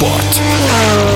What?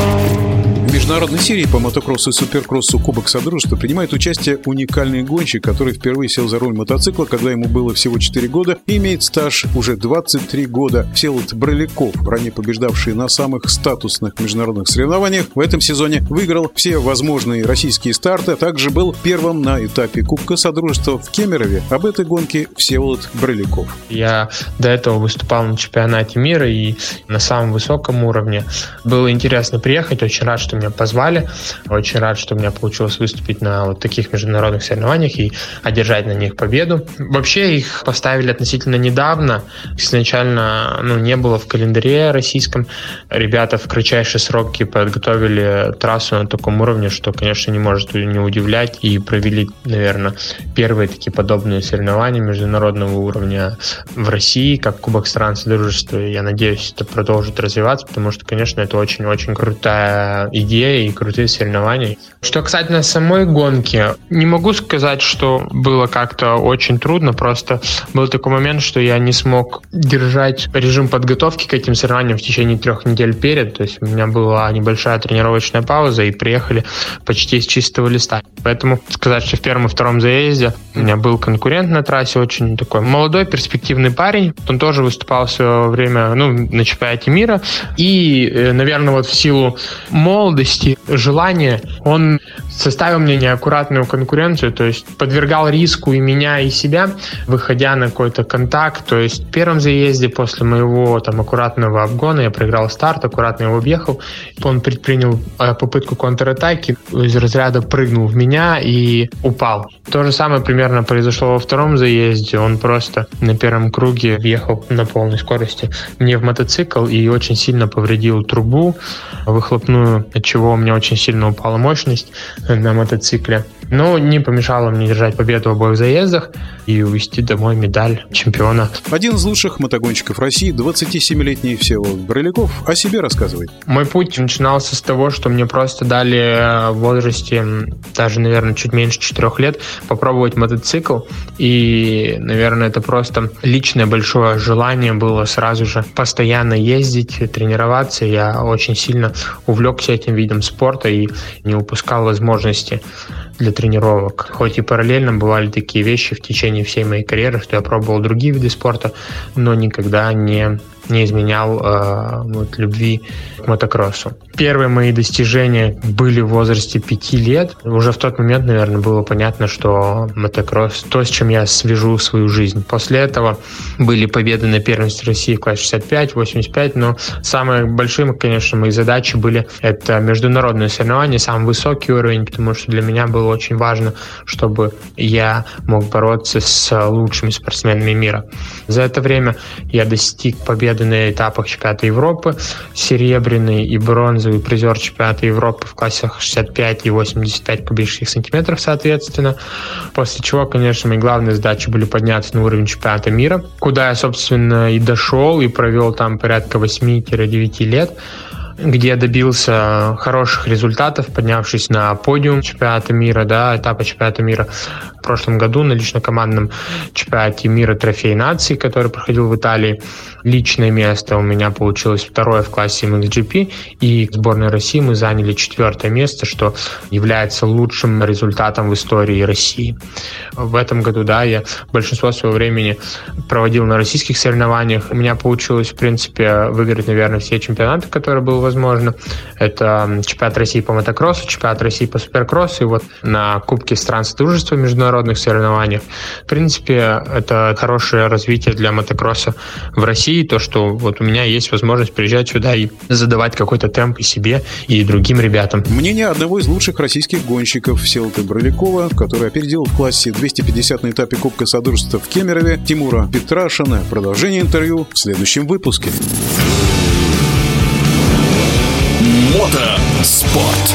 Международной серии по мотокроссу и суперкроссу Кубок Содружества принимает участие уникальный гонщик, который впервые сел за руль мотоцикла, когда ему было всего 4 года и имеет стаж уже 23 года. Всеволод Броляков, ранее побеждавший на самых статусных международных соревнованиях, в этом сезоне выиграл все возможные российские старты, а также был первым на этапе Кубка Содружества в Кемерове. Об этой гонке Всеволод Броляков. Я до этого выступал на чемпионате мира и на самом высоком уровне. Было интересно приехать, очень рад, что меня позвали. Очень рад, что у меня получилось выступить на вот таких международных соревнованиях и одержать на них победу. Вообще их поставили относительно недавно. Изначально ну, не было в календаре российском. Ребята в кратчайшие сроки подготовили трассу на таком уровне, что, конечно, не может не удивлять. И провели, наверное, первые такие подобные соревнования международного уровня в России, как Кубок стран Содружества. Я надеюсь, это продолжит развиваться, потому что, конечно, это очень-очень крутая идея идеи и крутые соревнования. Что касательно самой гонки, не могу сказать, что было как-то очень трудно, просто был такой момент, что я не смог держать режим подготовки к этим соревнованиям в течение трех недель перед, то есть у меня была небольшая тренировочная пауза и приехали почти с чистого листа. Поэтому сказать, что в первом и втором заезде у меня был конкурент на трассе, очень такой молодой, перспективный парень. Он тоже выступал в свое время ну, на чемпионате мира. И, э, наверное, вот в силу молодости вести желание, он составил мне неаккуратную конкуренцию, то есть подвергал риску и меня, и себя, выходя на какой-то контакт. То есть в первом заезде после моего там аккуратного обгона я проиграл старт, аккуратно его объехал. Он предпринял э, попытку контратаки, из разряда прыгнул в меня и упал. То же самое примерно произошло во втором заезде. Он просто на первом круге въехал на полной скорости мне в мотоцикл и очень сильно повредил трубу выхлопную, от чего у меня очень сильно упала мощность на мотоцикле. Но не помешало мне держать победу в обоих заездах и увезти домой медаль чемпиона. Один из лучших мотогонщиков России, 27-летний Всеволод Броляков, о себе рассказывает. Мой путь начинался с того, что мне просто дали э, в возрасте даже, наверное, чуть меньше 4 лет попробовать мотоцикл. И, наверное, это просто личное большое желание было сразу же постоянно ездить, тренироваться. Я очень сильно увлекся этим видом спорта и не упускал возможности для тренировок. Хоть и параллельно бывали такие вещи в течение всей моей карьеры, что я пробовал другие виды спорта, но никогда не не изменял э, вот, любви к мотокроссу. Первые мои достижения были в возрасте пяти лет. Уже в тот момент, наверное, было понятно, что мотокросс — то, с чем я свяжу свою жизнь. После этого были победы на первенстве России в классе 65, 85, но самые большие, конечно, мои задачи были — это международные соревнования, самый высокий уровень, потому что для меня было очень важно, чтобы я мог бороться с лучшими спортсменами мира. За это время я достиг победы победы на этапах чемпионата Европы, серебряный и бронзовый призер чемпионата Европы в классах 65 и 85 кубических сантиметров, соответственно. После чего, конечно, мои главные задачи были подняться на уровень чемпионата мира, куда я, собственно, и дошел, и провел там порядка 8-9 лет где я добился хороших результатов, поднявшись на подиум чемпионата мира, да, этапа чемпионата мира в прошлом году на лично-командном чемпионате мира трофей нации, который проходил в Италии. Личное место у меня получилось второе в классе MXGP, и в сборной России мы заняли четвертое место, что является лучшим результатом в истории России. В этом году, да, я большинство своего времени проводил на российских соревнованиях. У меня получилось, в принципе, выиграть, наверное, все чемпионаты, которые было возможно. Это чемпионат России по мотокроссу, чемпионат России по суперкроссу, и вот на Кубке стран Содружества международных соревнованиях. В принципе, это хорошее развитие для мотокросса в России, то, что вот у меня есть возможность приезжать сюда и задавать какой-то темп и себе, и другим ребятам. Мнение одного из лучших российских гонщиков Селты Бролякова, который опередил в классе 250 на этапе Кубка Содружества в Кемерове, Тимура Петрашина. Продолжение интервью в следующем выпуске. Мотоспорт.